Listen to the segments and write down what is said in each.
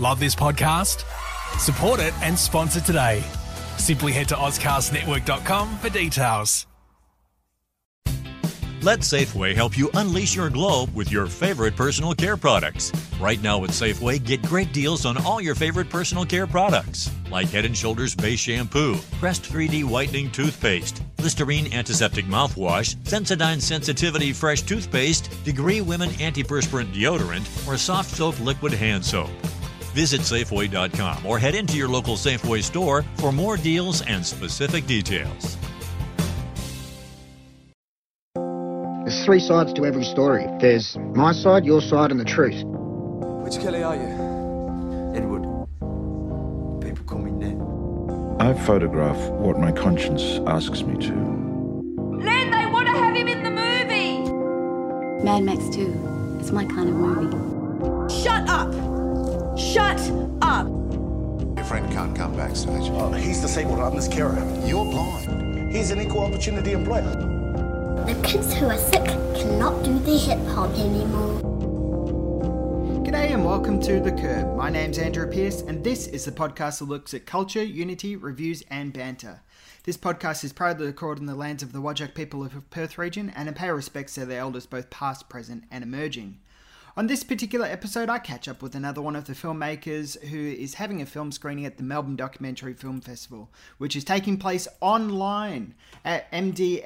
Love this podcast? Support it and sponsor today. Simply head to AuscastNetwork.com for details. Let Safeway help you unleash your glow with your favorite personal care products. Right now at Safeway, get great deals on all your favorite personal care products, like Head & Shoulders Base Shampoo, Crest 3D Whitening Toothpaste, Listerine Antiseptic Mouthwash, Sensodyne Sensitivity Fresh Toothpaste, Degree Women Antiperspirant Deodorant, or Soft Soap Liquid Hand Soap. Visit Safeway.com or head into your local Safeway store for more deals and specific details. There's three sides to every story. There's my side, your side, and the truth. Which Kelly are you? Edward. People call me Ned. I photograph what my conscience asks me to. Len, they want to have him in the movie! Mad Max 2. It's my kind of movie. Shut up! Shut up! Your friend can't come backstage. Oh, he's disabled. I'm his carer. You're blind. He's an equal opportunity employer. The kids who are sick cannot do the hip hop anymore. G'day and welcome to The Curb. My name's Andrew Peirce, and this is the podcast that looks at culture, unity, reviews, and banter. This podcast is proudly recorded in the lands of the Whadjuk people of Perth region and I pay respects to their elders both past, present, and emerging. On this particular episode, I catch up with another one of the filmmakers who is having a film screening at the Melbourne Documentary Film Festival, which is taking place online at mdff.org.au.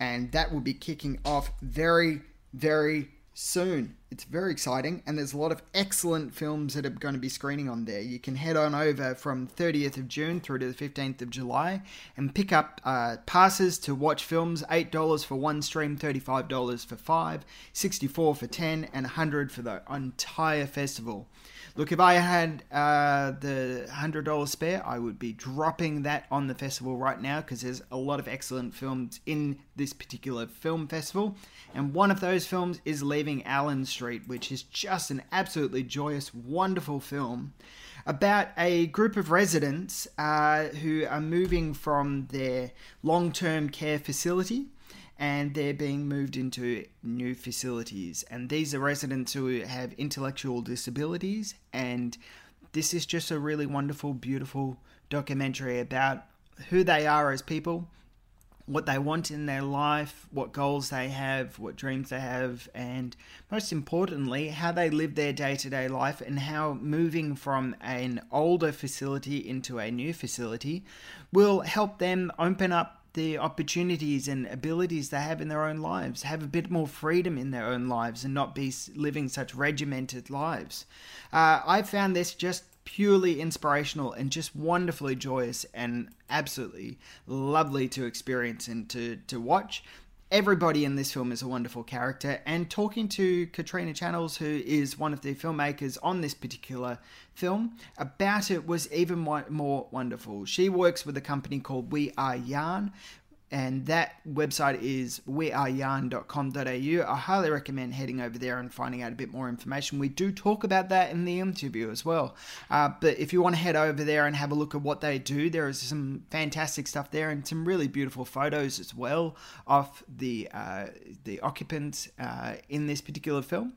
And that will be kicking off very, very soon. It's very exciting, and there's a lot of excellent films that are going to be screening on there. You can head on over from 30th of June through to the 15th of July and pick up uh, passes to watch films $8 for one stream, $35 for five, 64 for 10, and 100 for the entire festival. Look, if I had uh, the $100 spare, I would be dropping that on the festival right now because there's a lot of excellent films in this particular film festival. And one of those films is Leaving Allen Street, which is just an absolutely joyous, wonderful film about a group of residents uh, who are moving from their long term care facility and they're being moved into new facilities. And these are residents who have intellectual disabilities, and this is just a really wonderful, beautiful documentary about who they are as people, what they want in their life, what goals they have, what dreams they have, and most importantly, how they live their day to day life and how moving from an older facility into a new facility will help them open up the opportunities and abilities they have in their own lives, have a bit more freedom in their own lives, and not be living such regimented lives. Uh, I found this just purely inspirational and just wonderfully joyous and absolutely lovely to experience and to, to watch. Everybody in this film is a wonderful character, and talking to Katrina Channells, who is one of the filmmakers on this particular film, about it was even more wonderful. She works with a company called We Are Yarn, and that website is weareyarn.com.au. I highly recommend heading over there and finding out a bit more information. We do talk about that in the interview as well. Uh, but if you want to head over there and have a look at what they do, there is some fantastic stuff there and some really beautiful photos as well of the uh, the occupants uh, in this particular film.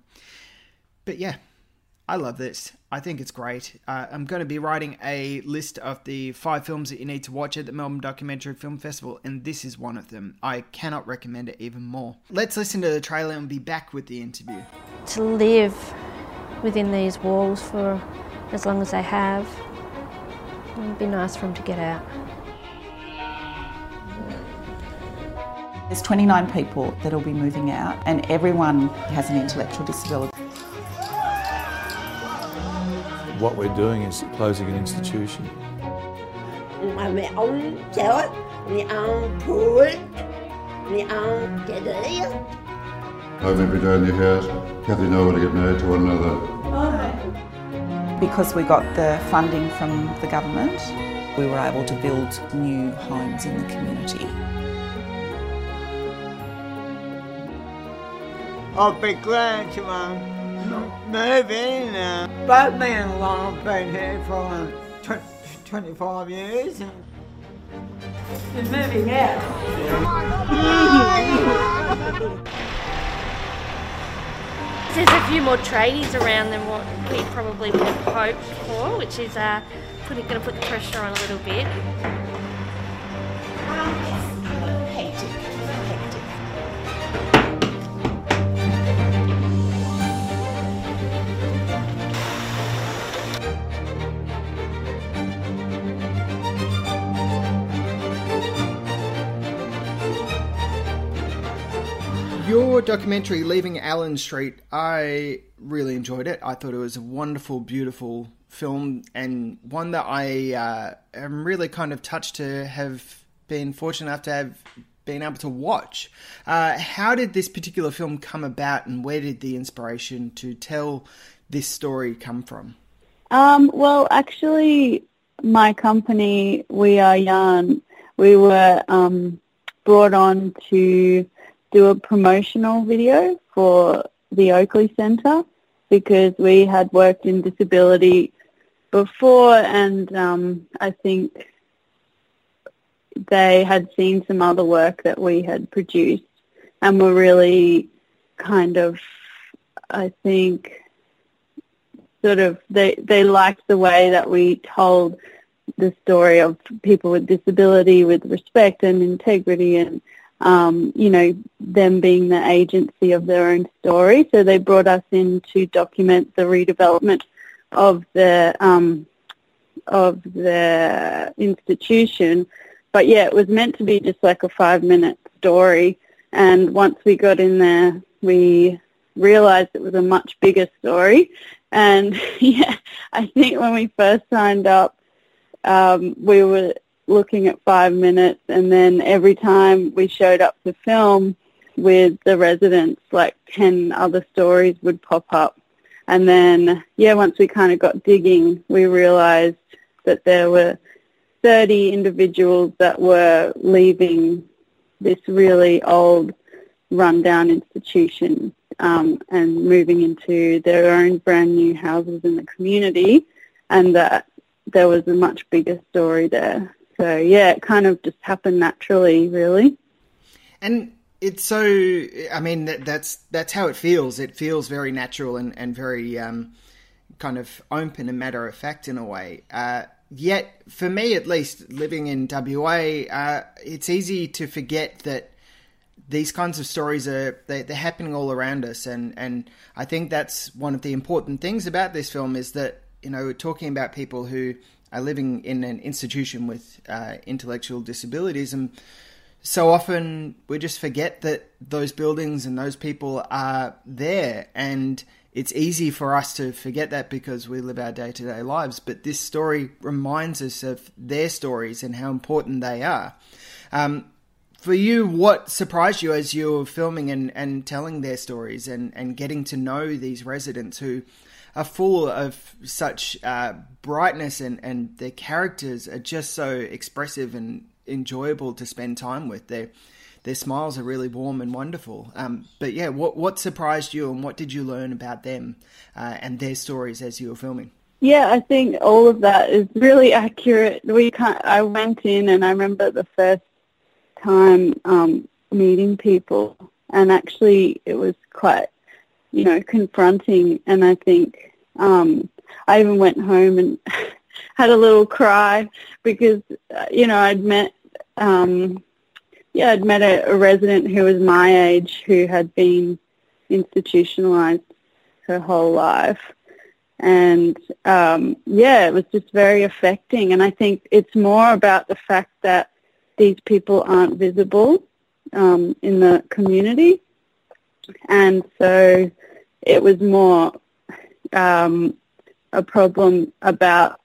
But yeah, I love this. I think it's great. Uh, I'm going to be writing a list of the five films that you need to watch at the Melbourne Documentary Film Festival, and this is one of them. I cannot recommend it even more. Let's listen to the trailer and be back with the interview. To live within these walls for as long as they have, it would be nice for them to get out. There's 29 people that'll be moving out, and everyone has an intellectual disability what we're doing is closing an institution. Mà ông chết, thì ông phủi, thì ông chết đấy. Home every day in the house. Kathy and I want to get married to one another. Because we got the funding from the government, we were able to build new homes in the community. I'll be glad to move in. Both me and have been here for uh, 25 years. You're moving out. there's a few more tradies around than what we probably would have hoped for, which is uh, going to put the pressure on a little bit. Documentary, Leaving Allen Street, I really enjoyed it. I thought it was a wonderful, beautiful film and one that I uh, am really kind of touched to have been fortunate enough to have been able to watch. Uh, how did this particular film come about and where did the inspiration to tell this story come from? Um, well, actually, my company, We Are Yarn, we were um, brought on to do a promotional video for the Oakleigh Centre because we had worked in disability before and um, I think they had seen some other work that we had produced and were really kind of, I think, sort of, they, they liked the way that we told the story of people with disability with respect and integrity and um, you know, them being the agency of their own story. So they brought us in to document the redevelopment of the um, of the institution. But yeah, it was meant to be just like a five minute story. And once we got in there, we realized it was a much bigger story. And yeah, I think when we first signed up, um, we were looking at five minutes and then every time we showed up to film with the residents, like 10 other stories would pop up. And then, yeah, once we kind of got digging, we realized that there were 30 individuals that were leaving this really old rundown institution um, and moving into their own brand new houses in the community and that there was a much bigger story there. So yeah, it kind of just happened naturally, really. And it's so. I mean, that, that's that's how it feels. It feels very natural and and very um, kind of open and matter of fact in a way. Uh, yet, for me at least, living in WA, uh, it's easy to forget that these kinds of stories are they, are happening all around us, and and I think that's one of the important things about this film is that you know we're talking about people who living in an institution with uh, intellectual disabilities, and so often we just forget that those buildings and those people are there, and it's easy for us to forget that because we live our day to day lives. But this story reminds us of their stories and how important they are. Um, for you, what surprised you as you were filming and, and telling their stories and, and getting to know these residents who are full of such uh, brightness and, and their characters are just so expressive and enjoyable to spend time with. Their their smiles are really warm and wonderful. Um, but yeah, what what surprised you and what did you learn about them uh, and their stories as you were filming? Yeah, I think all of that is really accurate. We can't, I went in and I remember the first time um, meeting people, and actually it was quite you know, confronting. And I think um, I even went home and had a little cry because, uh, you know, I'd met, um, yeah, I'd met a, a resident who was my age who had been institutionalized her whole life. And um, yeah, it was just very affecting. And I think it's more about the fact that these people aren't visible um, in the community. And so it was more um, a problem about,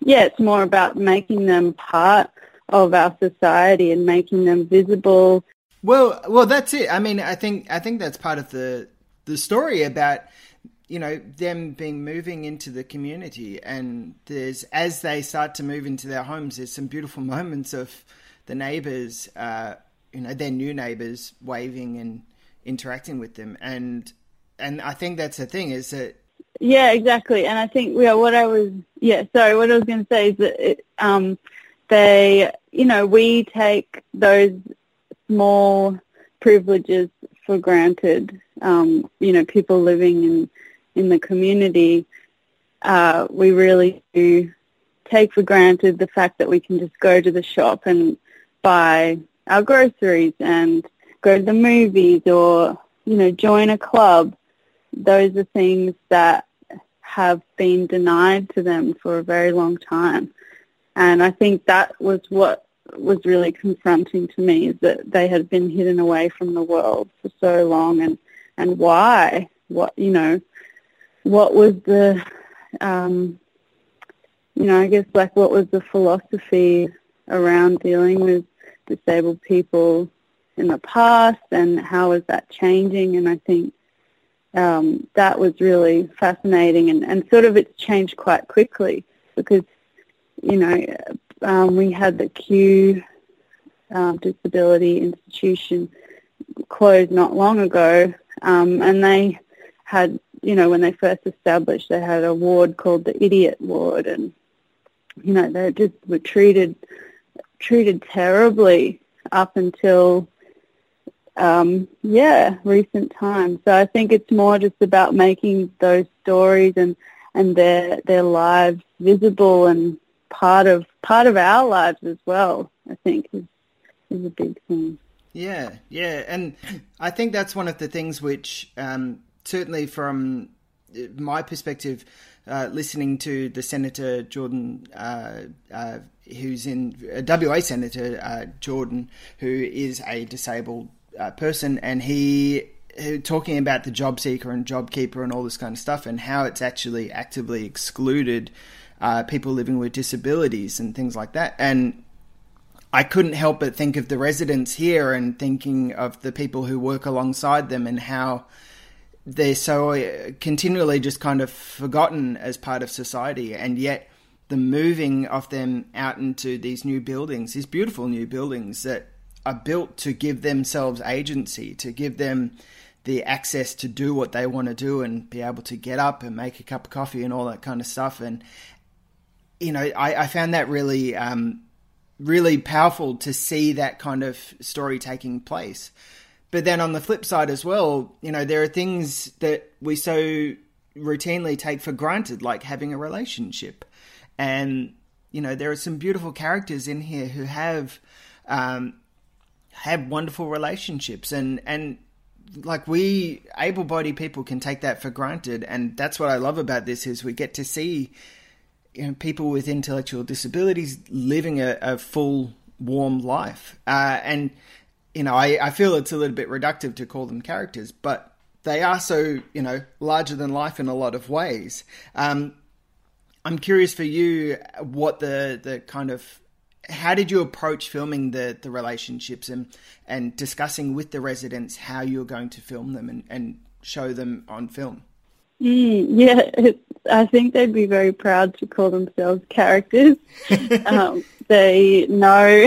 yeah, it's more about making them part of our society and making them visible. Well, well, that's it. I mean, I think I think that's part of the the story about you know them being moving into the community and there's as they start to move into their homes there's some beautiful moments of the neighbors uh, you know their new neighbors waving and interacting with them and and I think that's the thing is that. Yeah, exactly. And I think yeah, what I was yeah, sorry, what I was going to say is that it, um, they, you know, we take those small privileges for granted. Um, you know, people living in in the community, uh, we really do take for granted the fact that we can just go to the shop and buy our groceries and go to the movies or you know join a club. Those are things that have been denied to them for a very long time. And I think that was what was really confronting to me is that they had been hidden away from the world for so long and, and why? What, you know, what was the, um, you know, I guess like what was the philosophy around dealing with disabled people in the past and how is that changing? And I think um, that was really fascinating and, and sort of it's changed quite quickly because, you know, um, we had the Kew uh, Disability Institution closed not long ago um, and they had, you know, when they first established, they had a ward called the Idiot Ward and, you know, they just were treated treated terribly up until um, yeah, recent times. So I think it's more just about making those stories and, and their their lives visible and part of part of our lives as well. I think is is a big thing. Yeah, yeah, and I think that's one of the things which um, certainly from my perspective, uh, listening to the Senator Jordan, uh, uh, who's in a WA Senator uh, Jordan, who is a disabled uh, person, and he talking about the job seeker and job keeper and all this kind of stuff, and how it's actually actively excluded uh, people living with disabilities and things like that. And I couldn't help but think of the residents here and thinking of the people who work alongside them and how they're so uh, continually just kind of forgotten as part of society, and yet the moving of them out into these new buildings, these beautiful new buildings that are built to give themselves agency, to give them the access to do what they want to do and be able to get up and make a cup of coffee and all that kind of stuff. And you know, I, I found that really, um, really powerful to see that kind of story taking place. But then on the flip side as well, you know, there are things that we so routinely take for granted, like having a relationship. And, you know, there are some beautiful characters in here who have um, have wonderful relationships. And and like we able-bodied people can take that for granted. And that's what i love about this is we get to see you know people with intellectual disabilities living a, a full warm life. Uh, and you know I, I feel it's a little bit reductive to call them characters but they are so you know larger than life in a lot of ways. Um, i'm curious for you what the the kind of how did you approach filming the the relationships and and discussing with the residents how you're going to film them and, and show them on film? Mm, yeah, I think they'd be very proud to call themselves characters. um, they know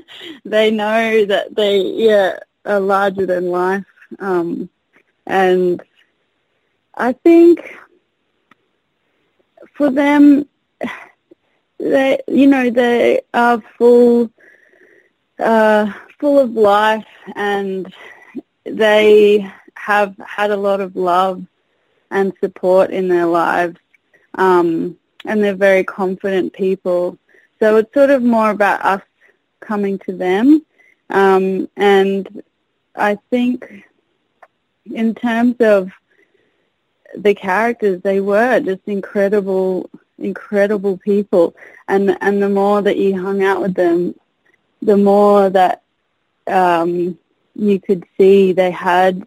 they know that they yeah are larger than life, um, and I think for them they, you know, they are full, uh, full of life, and they have had a lot of love and support in their lives, um, and they're very confident people. So it's sort of more about us coming to them, um, and I think in terms of the characters, they were just incredible incredible people, and and the more that you hung out with them, the more that um, you could see they had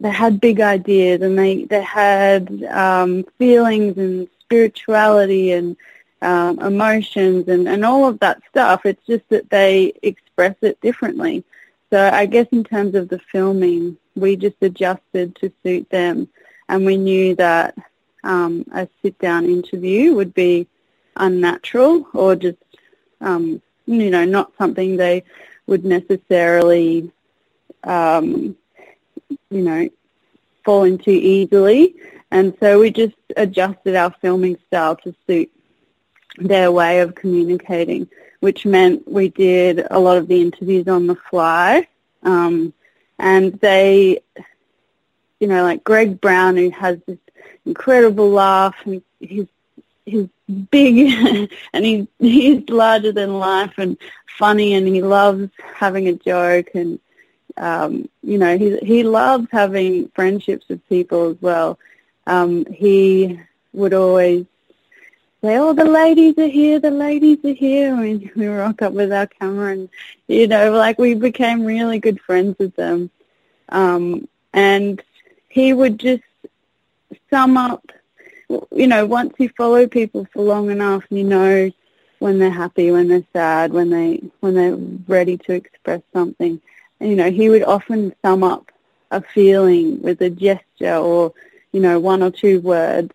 they had big ideas and they they had um, feelings and spirituality and um, emotions and, and all of that stuff. It's just that they express it differently. So I guess in terms of the filming, we just adjusted to suit them, and we knew that um, a sit-down interview would be unnatural or just, um, you know, not something they would necessarily, um, you know, fall into easily. And so we just adjusted our filming style to suit their way of communicating, which meant we did a lot of the interviews on the fly. Um, and they, you know, like Greg Brown, who has this incredible laugh, and he's he's big and he's he's larger than life and funny, and he loves having a joke, and um, you know, he he loves having friendships with people as well. Um, he would always say, "Oh, the ladies are here. The ladies are here." and we rock up with our camera, and you know, like we became really good friends with them. Um, and he would just sum up. You know, once you follow people for long enough, you know when they're happy, when they're sad, when they when they're ready to express something. And, you know, he would often sum up a feeling with a gesture or you know one or two words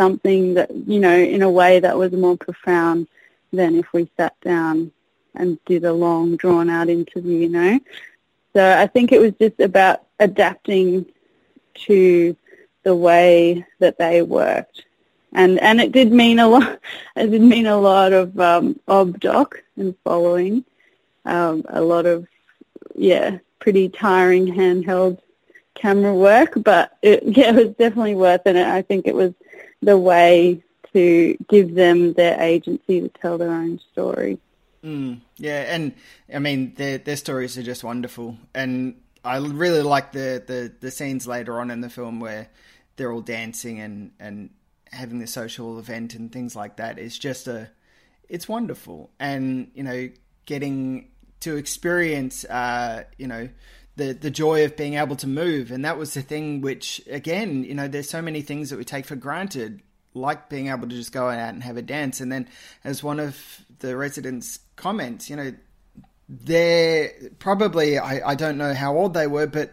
something that, you know, in a way that was more profound than if we sat down and did a long, drawn-out interview, you know. So I think it was just about adapting to the way that they worked. And and it did mean a lot. It did mean a lot of um, obdoc and following, um, a lot of yeah, pretty tiring handheld camera work. But it, yeah, it was definitely worth it. I think it was the way to give them their agency to tell their own story. Mm, yeah, and I mean their their stories are just wonderful, and I really like the, the, the scenes later on in the film where they're all dancing and, and having the social event and things like that. It's just a it's wonderful, and you know getting to experience uh, you know the the joy of being able to move. And that was the thing which again you know there's so many things that we take for granted like being able to just go out and have a dance. And then as one of the residents comments you know they're probably I, I don't know how old they were but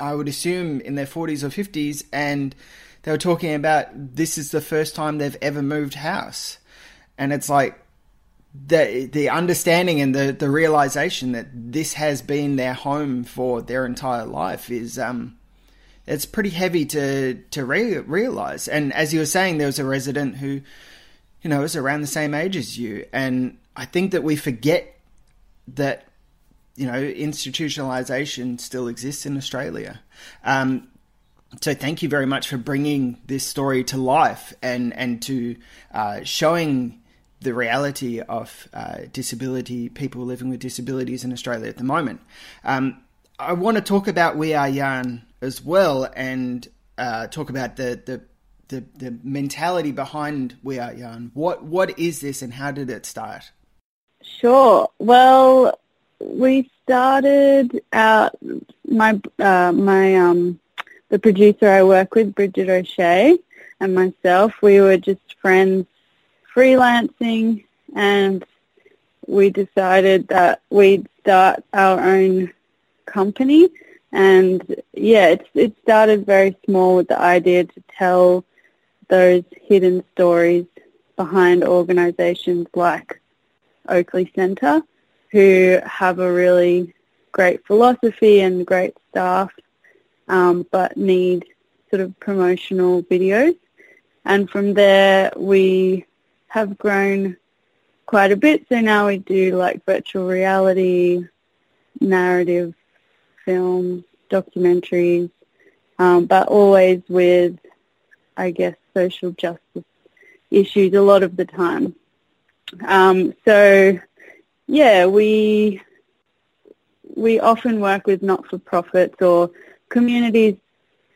i would assume in their 40s or 50s and they were talking about this is the first time they've ever moved house. And it's like the the understanding and the the realization that this has been their home for their entire life is um it's pretty heavy to to re- realize. And as you were saying there was a resident who you know was around the same age as you. And i think that we forget that you know institutionalization still exists in australia um so thank you very much for bringing this story to life and and to uh, showing the reality of uh, disability, people living with disabilities in Australia at the moment. Um, I want to talk about We Are Yarn as well and uh, talk about the, the, the, the, mentality behind We Are Yarn. What, what is this and how did it start? Sure. Well, we started out, my, uh, my, um, the producer I work with, Bridget O'Shea, and myself, we were just friends freelancing and we decided that we'd start our own company and yeah it, it started very small with the idea to tell those hidden stories behind organizations like Oakleigh Centre who have a really great philosophy and great staff um, but need sort of promotional videos and from there we have grown quite a bit. So now we do like virtual reality, narrative films, documentaries, um, but always with, I guess, social justice issues a lot of the time. Um, so, yeah, we we often work with not-for-profits or communities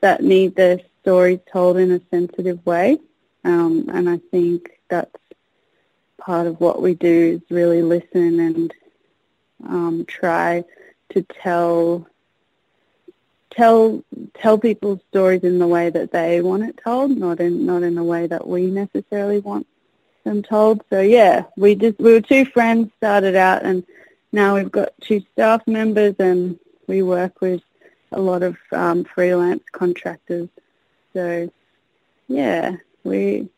that need their stories told in a sensitive way, um, and I think that's part of what we do is really listen and um, try to tell tell tell people's stories in the way that they want it told, not in not in the way that we necessarily want them told. So yeah, we just we were two friends started out, and now we've got two staff members, and we work with a lot of um, freelance contractors. So yeah, we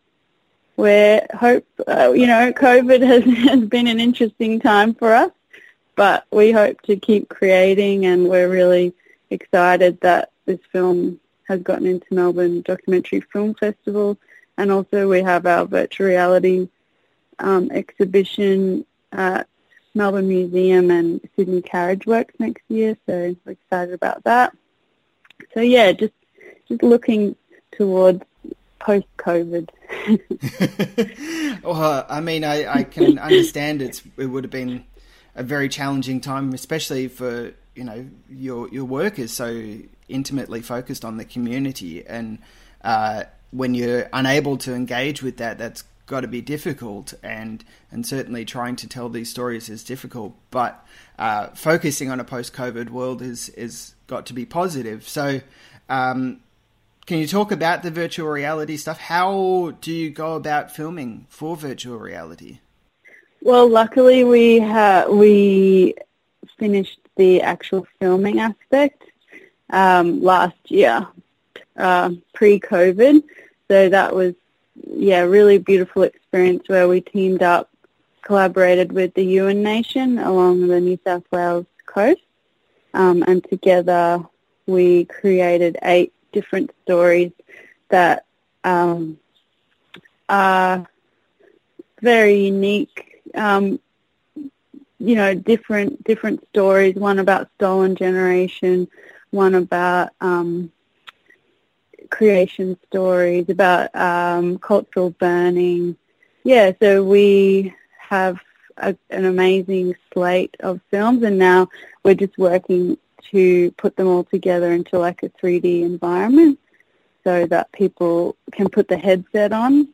where hope, uh, you know, COVID has, has been an interesting time for us, but we hope to keep creating and we're really excited that this film has gotten into Melbourne Documentary Film Festival and also we have our virtual reality um, exhibition at Melbourne Museum and Sydney Carriage Works next year, so we're excited about that. So yeah, just just looking towards post-COVID. well, I mean, I, I can understand it's, it would have been a very challenging time, especially for you know your your work is so intimately focused on the community, and uh, when you're unable to engage with that, that's got to be difficult, and and certainly trying to tell these stories is difficult. But uh, focusing on a post-COVID world is is got to be positive. So. Um, can you talk about the virtual reality stuff? How do you go about filming for virtual reality? Well, luckily we ha- we finished the actual filming aspect um, last year, uh, pre-COVID. So that was yeah, really beautiful experience where we teamed up, collaborated with the Yuin Nation along the New South Wales coast, um, and together we created eight different stories that um, are very unique. Um, you know, different different stories. One about stolen generation, one about um, creation stories, about um, cultural burning. Yeah, so we have a, an amazing slate of films, and now we're just working to put them all together into like a 3D environment so that people can put the headset on,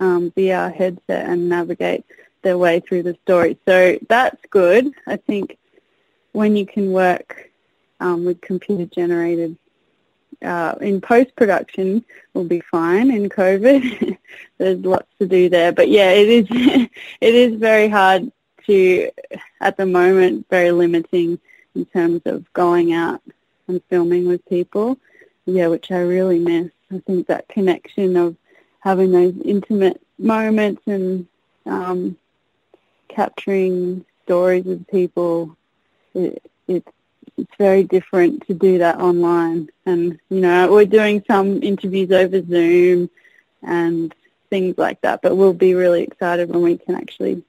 um, VR headset, and navigate their way through the story. So that's good. I think when you can work um, with computer generated uh, in post production will be fine in COVID. There's lots to do there, but yeah, it is it is very hard to at the moment very limiting in terms of going out and filming with people. Yeah, which I really miss. I think that connection of having those intimate moments and um, capturing stories with people, it, it's it's very different to do that online. And you know, we're doing some interviews over Zoom and things like that, but we'll be really excited when we can actually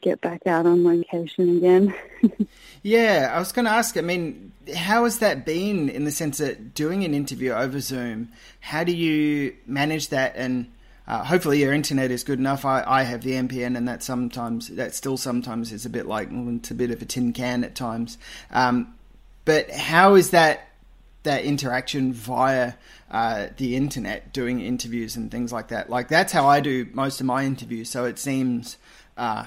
get back out on location again. yeah, I was going to ask. I mean, how has that been in the sense that doing an interview over Zoom? How do you manage that? And uh, hopefully your internet is good enough. I, I have the NBN, and that sometimes that still sometimes is a bit like it's a bit of a tin can at times. Um, but how is that that interaction via uh, the internet, doing interviews and things like that? Like that's how I do most of my interviews. So it seems. Uh,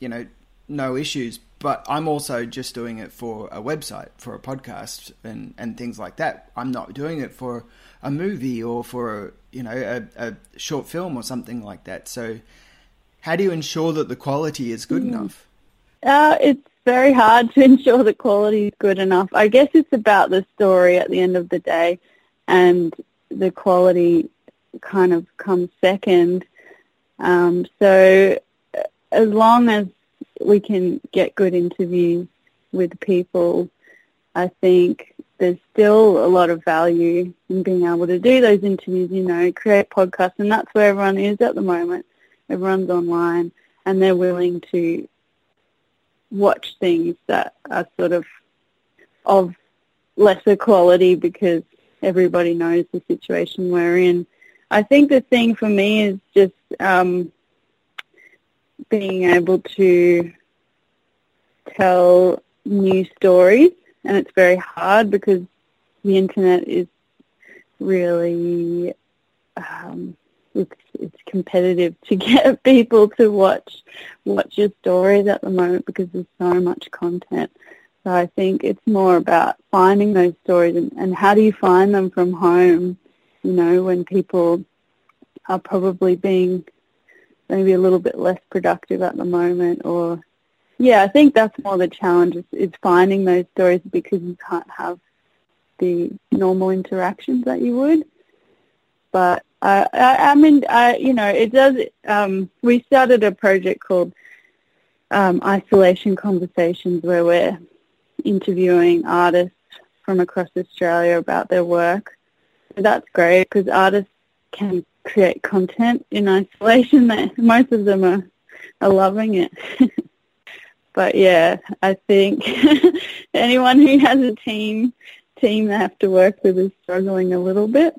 you know, no issues. But I'm also just doing it for a website, for a podcast, and, and things like that. I'm not doing it for a movie or for a, you know a, a short film or something like that. So, how do you ensure that the quality is good mm. enough? Uh, it's very hard to ensure the quality is good enough. I guess it's about the story at the end of the day, and the quality kind of comes second. Um, so as long as we can get good interviews with people, I think there's still a lot of value in being able to do those interviews, you know, create podcasts, and that's where everyone is at the moment. Everyone's online, and they're willing to watch things that are sort of of lesser quality because everybody knows the situation we're in. I think the thing for me is just um, being able to tell new stories, and it's very hard because the internet is really um, it's it's competitive to get people to watch watch your stories at the moment because there's so much content. So I think it's more about finding those stories and, and how do you find them from home, you know, when people are probably being maybe a little bit less productive at the moment or yeah, I think that's more the challenge is, is finding those stories because you can't have the normal interactions that you would. But I, I, I mean, I, you know, it does. Um, we started a project called um, Isolation Conversations, where we're interviewing artists from across Australia about their work. So that's great because artists can create content in isolation. That most of them are are loving it. but yeah, I think anyone who has a team team they have to work with is struggling a little bit.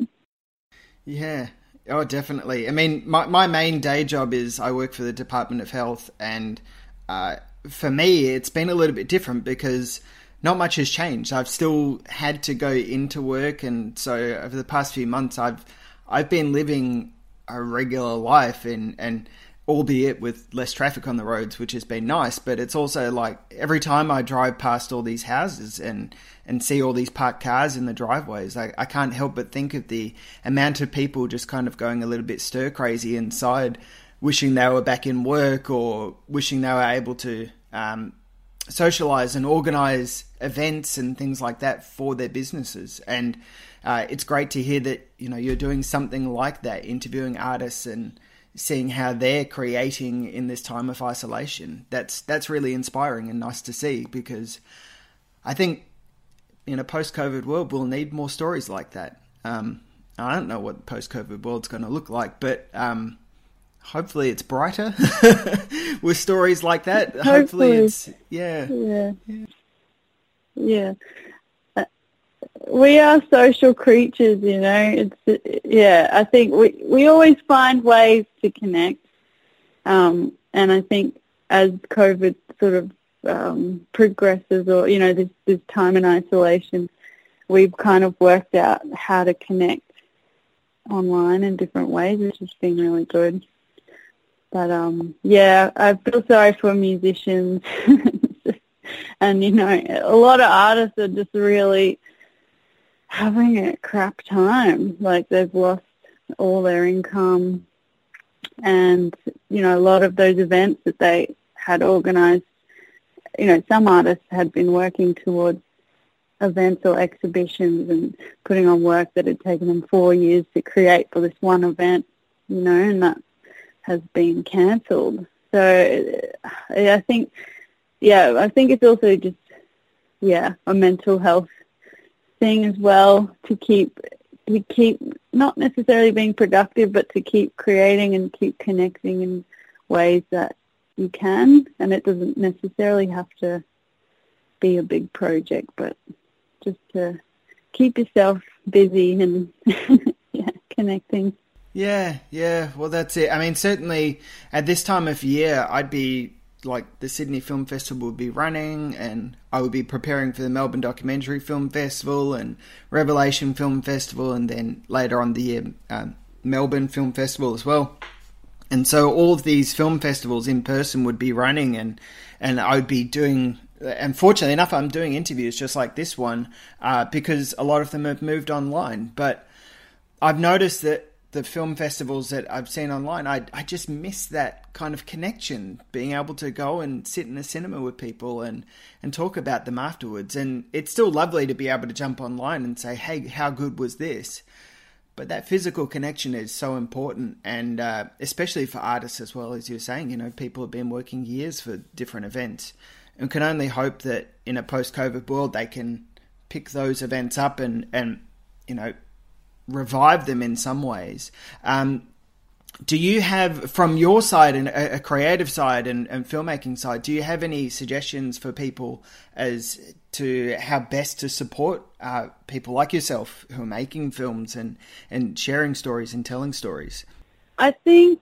Yeah. Oh, definitely. I mean, my my main day job is I work for the Department of Health, and uh, for me, it's been a little bit different because not much has changed. I've still had to go into work, and so over the past few months, I've I've been living a regular life, and and albeit with less traffic on the roads, which has been nice. But it's also like every time I drive past all these houses and and see all these parked cars in the driveways, I, I can't help but think of the amount of people just kind of going a little bit stir crazy inside, wishing they were back in work or wishing they were able to um, socialize and organize events and things like that for their businesses. And uh, it's great to hear that you know you're doing something like that, interviewing artists and seeing how they're creating in this time of isolation. That's that's really inspiring and nice to see because I think in a post-COVID world we'll need more stories like that. Um, I don't know what the post-COVID world's going to look like, but um, hopefully it's brighter with stories like that. Hopefully, hopefully it's yeah, yeah, yeah. We are social creatures, you know. It's yeah. I think we we always find ways to connect, um, and I think as COVID sort of um, progresses, or you know, this this time in isolation, we've kind of worked out how to connect online in different ways, which has been really good. But um, yeah, I feel sorry for musicians, and you know, a lot of artists are just really having a crap time. Like they've lost all their income, and you know, a lot of those events that they had organised. You know, some artists had been working towards events or exhibitions and putting on work that had taken them four years to create for this one event. You know, and that has been cancelled. So I think, yeah, I think it's also just, yeah, a mental health thing as well to keep to keep not necessarily being productive, but to keep creating and keep connecting in ways that you can, and it doesn't necessarily have to be a big project, but just to keep yourself busy and yeah, connecting. Yeah, yeah. Well, that's it. I mean, certainly at this time of year, I'd be like the Sydney Film Festival would be running, and I would be preparing for the Melbourne Documentary Film Festival and Revelation Film Festival, and then later on the year, um, Melbourne Film Festival as well. And so all of these film festivals in person would be running, and and I would be doing. Unfortunately enough, I'm doing interviews just like this one uh, because a lot of them have moved online. But I've noticed that the film festivals that I've seen online, I I just miss that kind of connection, being able to go and sit in a cinema with people and and talk about them afterwards. And it's still lovely to be able to jump online and say, "Hey, how good was this?" But that physical connection is so important, and uh, especially for artists as well as you're saying. You know, people have been working years for different events, and can only hope that in a post-COVID world they can pick those events up and and you know revive them in some ways. Um, do you have, from your side and a creative side and, and, filmmaking side, do you have any suggestions for people as to how best to support uh, people like yourself who are making films and, and sharing stories and telling stories? I think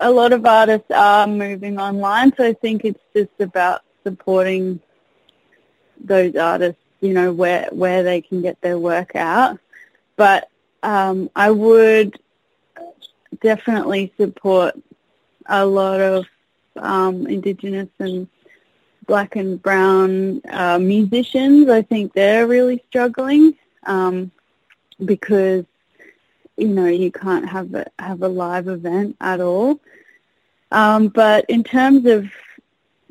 a lot of artists are moving online, so I think it's just about supporting those artists, you know, where where they can get their work out. But um, I would definitely support a lot of um, Indigenous and black and brown uh, musicians. I think they're really struggling um, because you know you can't have a have a live event at all. Um, but in terms of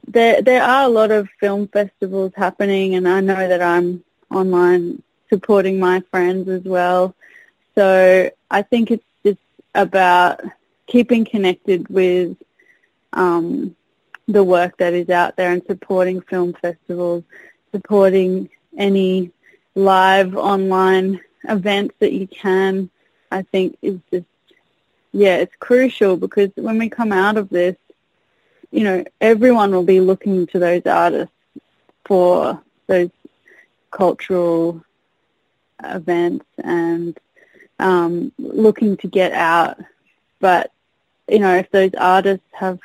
there, there are a lot of film festivals happening, and I know that I'm online supporting my friends as well. So I think it's just about keeping connected with um, the work that is out there and supporting film festivals, supporting any live online events that you can, I think is just, yeah, it's crucial because when we come out of this, you know, everyone will be looking to those artists for those cultural events and um, looking to get out. But, you know, if those artists have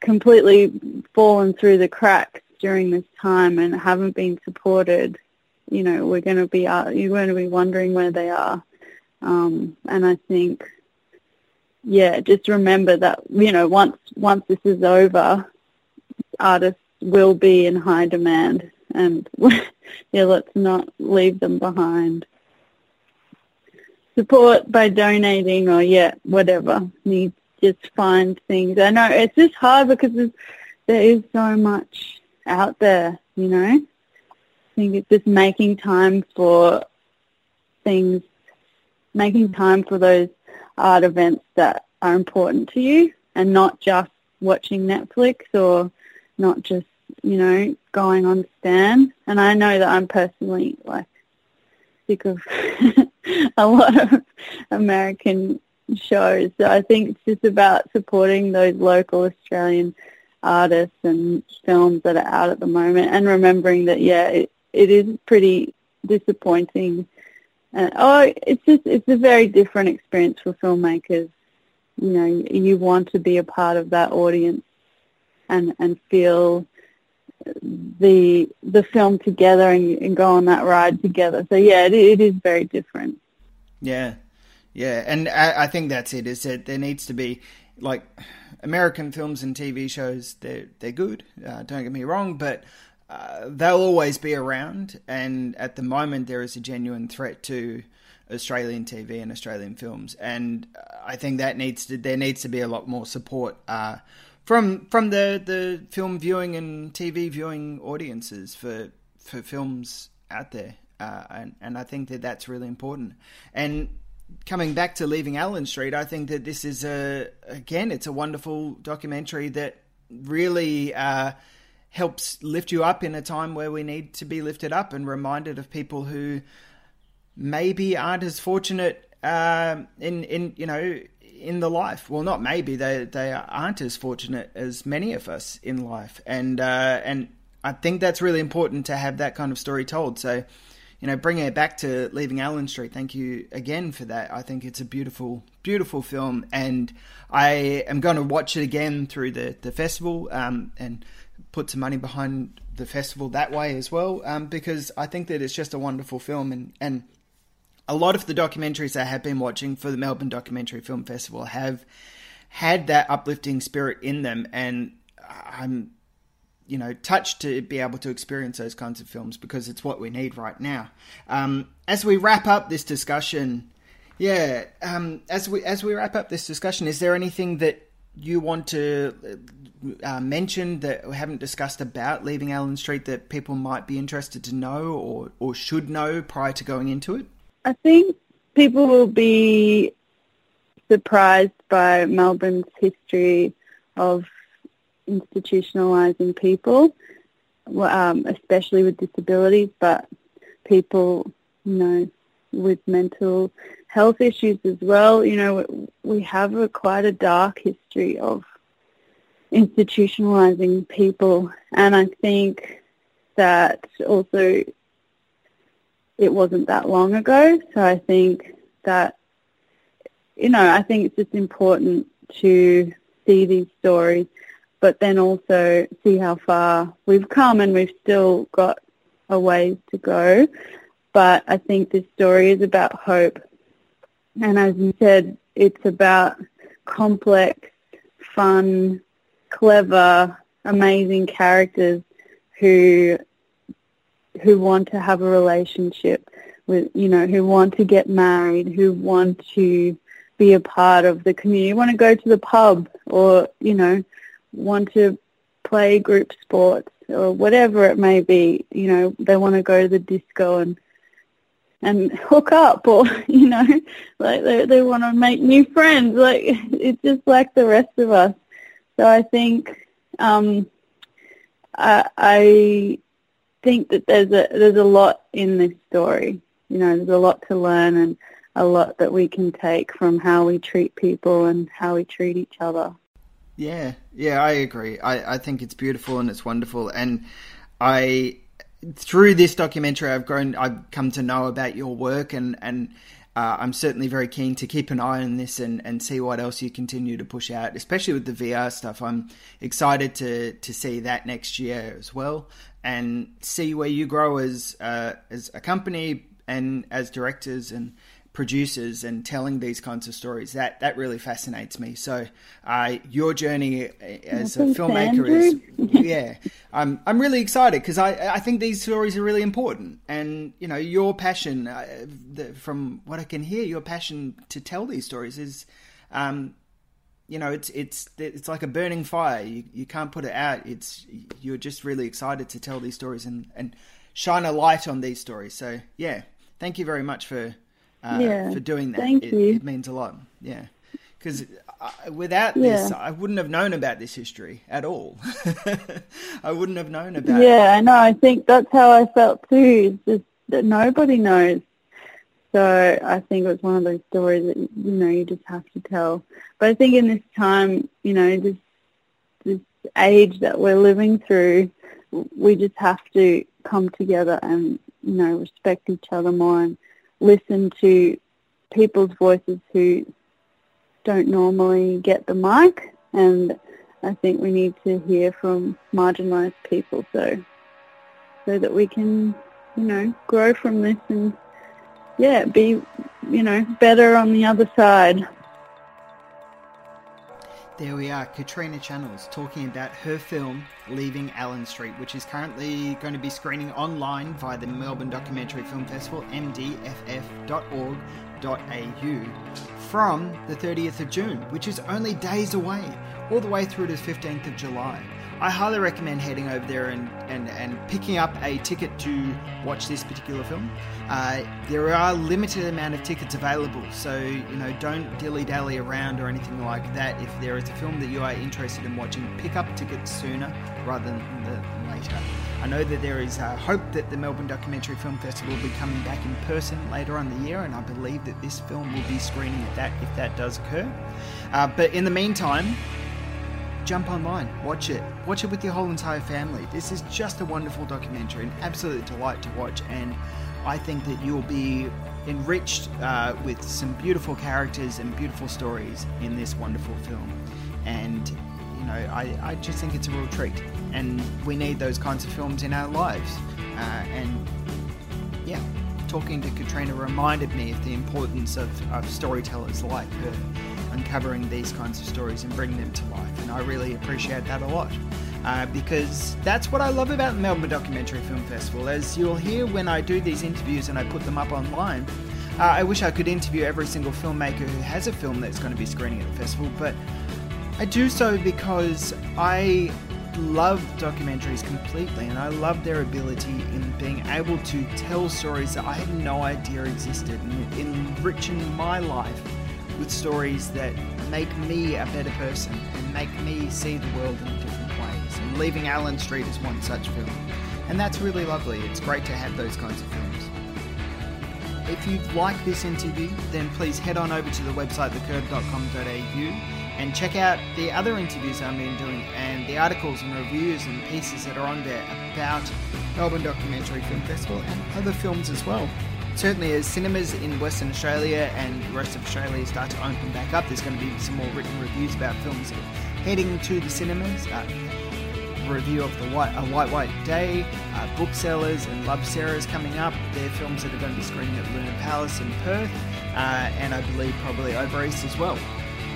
completely fallen through the cracks during this time and haven't been supported, you know, we're going to be, uh, you're going to be wondering where they are. Um, and I think, yeah, just remember that, you know, once, once this is over, artists will be in high demand and yeah, let's not leave them behind. Support by donating or yeah, whatever. You just find things. I know it's just hard because there is so much out there, you know. I think it's just making time for things, making time for those art events that are important to you and not just watching Netflix or not just you know, going on Stan. And I know that I'm personally like sick of a lot of American shows. So I think it's just about supporting those local Australian artists and films that are out at the moment and remembering that, yeah, it, it is pretty disappointing. Uh, oh, it's just, it's a very different experience for filmmakers. You know, you want to be a part of that audience and, and feel the the film together and, and go on that ride together. So yeah, it, it is very different. Yeah, yeah, and I, I think that's it. Is that there needs to be like American films and TV shows. They're they're good. Uh, don't get me wrong, but uh, they'll always be around. And at the moment, there is a genuine threat to Australian TV and Australian films, and I think that needs to there needs to be a lot more support. Uh, from from the, the film viewing and TV viewing audiences for for films out there, uh, and and I think that that's really important. And coming back to leaving Allen Street, I think that this is a again, it's a wonderful documentary that really uh, helps lift you up in a time where we need to be lifted up and reminded of people who maybe aren't as fortunate uh, in in you know in the life. Well, not maybe they they aren't as fortunate as many of us in life, and uh, and I think that's really important to have that kind of story told. So, you know, bringing it back to Leaving Allen Street. Thank you again for that. I think it's a beautiful, beautiful film, and I am going to watch it again through the the festival um, and put some money behind the festival that way as well, um, because I think that it's just a wonderful film and and a lot of the documentaries I have been watching for the Melbourne Documentary Film Festival have had that uplifting spirit in them, and I'm, you know, touched to be able to experience those kinds of films because it's what we need right now. Um, as we wrap up this discussion, yeah, um, as we as we wrap up this discussion, is there anything that you want to uh, mention that we haven't discussed about leaving Allen Street that people might be interested to know or, or should know prior to going into it? I think people will be surprised by Melbourne's history of institutionalising people, um, especially with disabilities, but people, you know, with mental health issues as well. You know, we have a quite a dark history of institutionalising people, and I think that also it wasn't that long ago. So I think that, you know, I think it's just important to see these stories, but then also see how far we've come and we've still got a ways to go. But I think this story is about hope. And as you said, it's about complex, fun, clever, amazing characters who who want to have a relationship with, you know, who want to get married, who want to be a part of the community, want to go to the pub or, you know, want to play group sports or whatever it may be, you know, they want to go to the disco and and hook up or you know like they they want to make new friends like it's just like the rest of us. So i think um i i think that there's a there's a lot in this story. You know, there's a lot to learn and a lot that we can take from how we treat people and how we treat each other. Yeah, yeah, I agree. I, I think it's beautiful and it's wonderful, and I through this documentary, I've grown, I've come to know about your work, and and uh, I'm certainly very keen to keep an eye on this and, and see what else you continue to push out, especially with the VR stuff. I'm excited to to see that next year as well, and see where you grow as uh, as a company and as directors and producers and telling these kinds of stories. That that really fascinates me. So uh, your journey as a filmmaker is yeah i'm i'm really excited because i i think these stories are really important. And you know your passion uh, the, from what i can hear your passion to tell these stories is um you know it's it's it's like a burning fire you you can't put it out it's you're just really excited to tell these stories and and shine a light on these stories so yeah thank you very much for uh, Yeah, for doing that. thank it, you. it means a lot. Yeah, because without this, I wouldn't have known about this history at all. I wouldn't have known about. Yeah, I know. I think that's how I felt too. It's just that nobody knows. So I think it was one of those stories that you know you just have to tell. But I think in this time, you know, this this age that we're living through, we just have to come together and you know respect each other more and listen to people's voices who don't normally get the mic and I think we need to hear from marginalised people so so that we can, you know, grow from this and yeah, be you know, better on the other side. There we are, Katrina Channells talking about her film Leaving Allen Street, which is currently going to be screening online via the Melbourne Documentary Film Festival, mdff.org.au, from the 30th of June, which is only days away, all the way through to the 15th of July. I highly recommend heading over there and, and, and picking up a ticket to watch this particular film. Uh, there are a limited amount of tickets available, so you know don't dilly dally around or anything like that. If there is a film that you are interested in watching, pick up tickets sooner rather than the, later. I know that there is uh, hope that the Melbourne Documentary Film Festival will be coming back in person later on the year, and I believe that this film will be screening at that if that does occur. Uh, but in the meantime, jump online, watch it, watch it with your whole entire family. This is just a wonderful documentary, an absolute delight to watch, and I think that you'll be enriched uh, with some beautiful characters and beautiful stories in this wonderful film. And you know, I, I just think it's a real treat, and we need those kinds of films in our lives. Uh, and yeah, talking to Katrina reminded me of the importance of, of storytellers like her uncovering these kinds of stories and bringing them to life. And I really appreciate that a lot. Uh, because that's what I love about the Melbourne Documentary Film Festival. As you'll hear when I do these interviews and I put them up online, uh, I wish I could interview every single filmmaker who has a film that's going to be screening at the festival, but I do so because I love documentaries completely and I love their ability in being able to tell stories that I had no idea existed and enriching my life with stories that make me a better person and make me see the world in different ways. And Leaving Allen Street is one such film. And that's really lovely. It's great to have those kinds of films. If you've liked this interview, then please head on over to the website thecurb.com.au and check out the other interviews I've been doing and the articles and reviews and pieces that are on there about Melbourne Documentary Film Festival and other films as well. Certainly, as cinemas in Western Australia and the rest of Australia start to open back up, there's going to be some more written reviews about films heading to the cinemas. Uh, review of the White, A White White Day, uh, Booksellers and Love Sarah is coming up. They're films that are going to be screening at Luna Palace in Perth, uh, and I believe probably over east as well.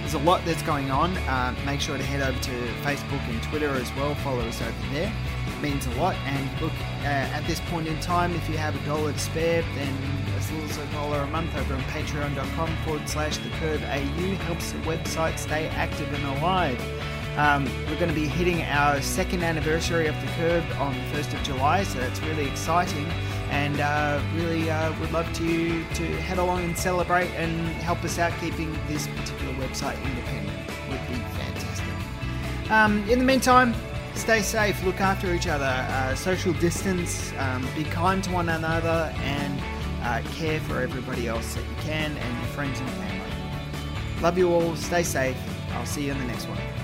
There's a lot that's going on. Uh, make sure to head over to Facebook and Twitter as well. Follow us over there. It means a lot. And look, uh, at this point in time, if you have a dollar to spare, then as little as a dollar a month over on patreon.com forward slash the curb AU helps the website stay active and alive. Um, we're going to be hitting our second anniversary of the Curb on the 1st of July, so that's really exciting. And uh, really uh, would love to to head along and celebrate and help us out keeping this particular website independent. Would be fantastic. Um, in the meantime, stay safe, look after each other, uh, social distance, um, be kind to one another, and uh, care for everybody else that you can and your friends and family. Love you all. Stay safe. I'll see you in the next one.